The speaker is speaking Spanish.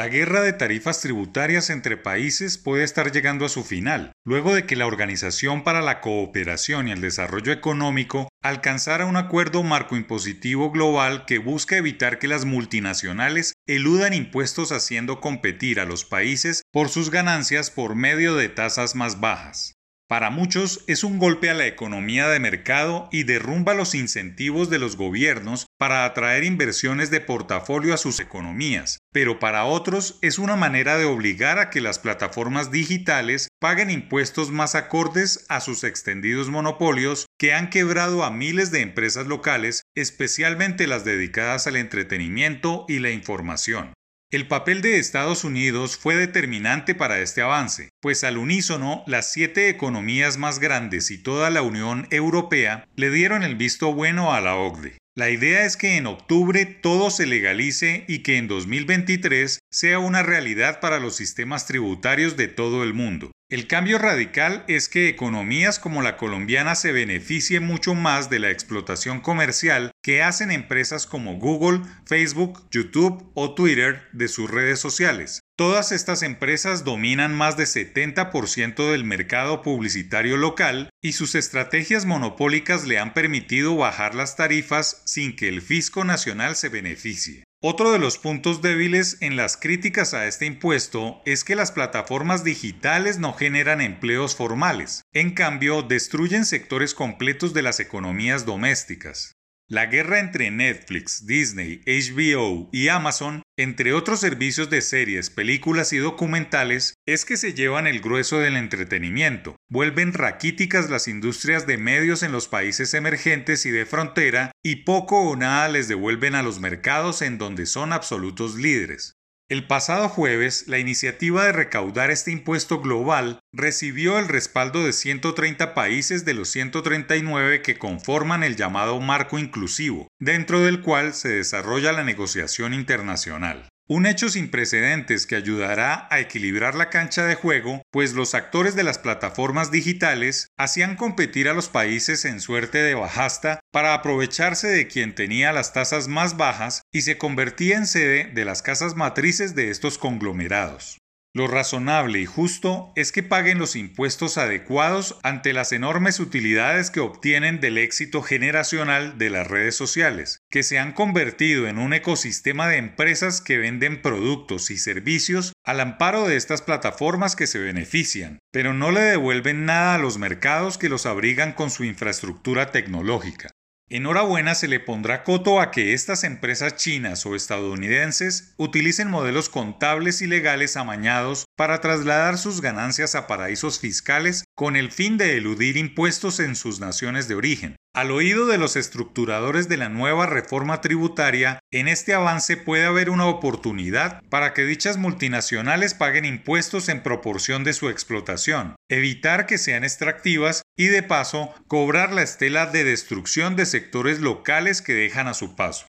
La guerra de tarifas tributarias entre países puede estar llegando a su final, luego de que la Organización para la Cooperación y el Desarrollo Económico alcanzara un acuerdo marco impositivo global que busca evitar que las multinacionales eludan impuestos haciendo competir a los países por sus ganancias por medio de tasas más bajas. Para muchos es un golpe a la economía de mercado y derrumba los incentivos de los gobiernos para atraer inversiones de portafolio a sus economías, pero para otros es una manera de obligar a que las plataformas digitales paguen impuestos más acordes a sus extendidos monopolios que han quebrado a miles de empresas locales, especialmente las dedicadas al entretenimiento y la información. El papel de Estados Unidos fue determinante para este avance, pues al unísono las siete economías más grandes y toda la Unión Europea le dieron el visto bueno a la OCDE. La idea es que en octubre todo se legalice y que en 2023 sea una realidad para los sistemas tributarios de todo el mundo. El cambio radical es que economías como la colombiana se beneficien mucho más de la explotación comercial que hacen empresas como Google, Facebook, YouTube o Twitter de sus redes sociales. Todas estas empresas dominan más de 70% del mercado publicitario local y sus estrategias monopólicas le han permitido bajar las tarifas sin que el fisco nacional se beneficie. Otro de los puntos débiles en las críticas a este impuesto es que las plataformas digitales no generan empleos formales, en cambio destruyen sectores completos de las economías domésticas. La guerra entre Netflix, Disney, HBO y Amazon, entre otros servicios de series, películas y documentales, es que se llevan el grueso del entretenimiento, vuelven raquíticas las industrias de medios en los países emergentes y de frontera y poco o nada les devuelven a los mercados en donde son absolutos líderes. El pasado jueves, la iniciativa de recaudar este impuesto global recibió el respaldo de 130 países de los 139 que conforman el llamado marco inclusivo, dentro del cual se desarrolla la negociación internacional. Un hecho sin precedentes que ayudará a equilibrar la cancha de juego, pues los actores de las plataformas digitales hacían competir a los países en suerte de bajasta para aprovecharse de quien tenía las tasas más bajas y se convertía en sede de las casas matrices de estos conglomerados. Lo razonable y justo es que paguen los impuestos adecuados ante las enormes utilidades que obtienen del éxito generacional de las redes sociales, que se han convertido en un ecosistema de empresas que venden productos y servicios al amparo de estas plataformas que se benefician, pero no le devuelven nada a los mercados que los abrigan con su infraestructura tecnológica. Enhorabuena se le pondrá coto a que estas empresas chinas o estadounidenses utilicen modelos contables y legales amañados para trasladar sus ganancias a paraísos fiscales con el fin de eludir impuestos en sus naciones de origen. Al oído de los estructuradores de la nueva reforma tributaria, en este avance puede haber una oportunidad para que dichas multinacionales paguen impuestos en proporción de su explotación, evitar que sean extractivas y de paso cobrar la estela de destrucción de sectores locales que dejan a su paso.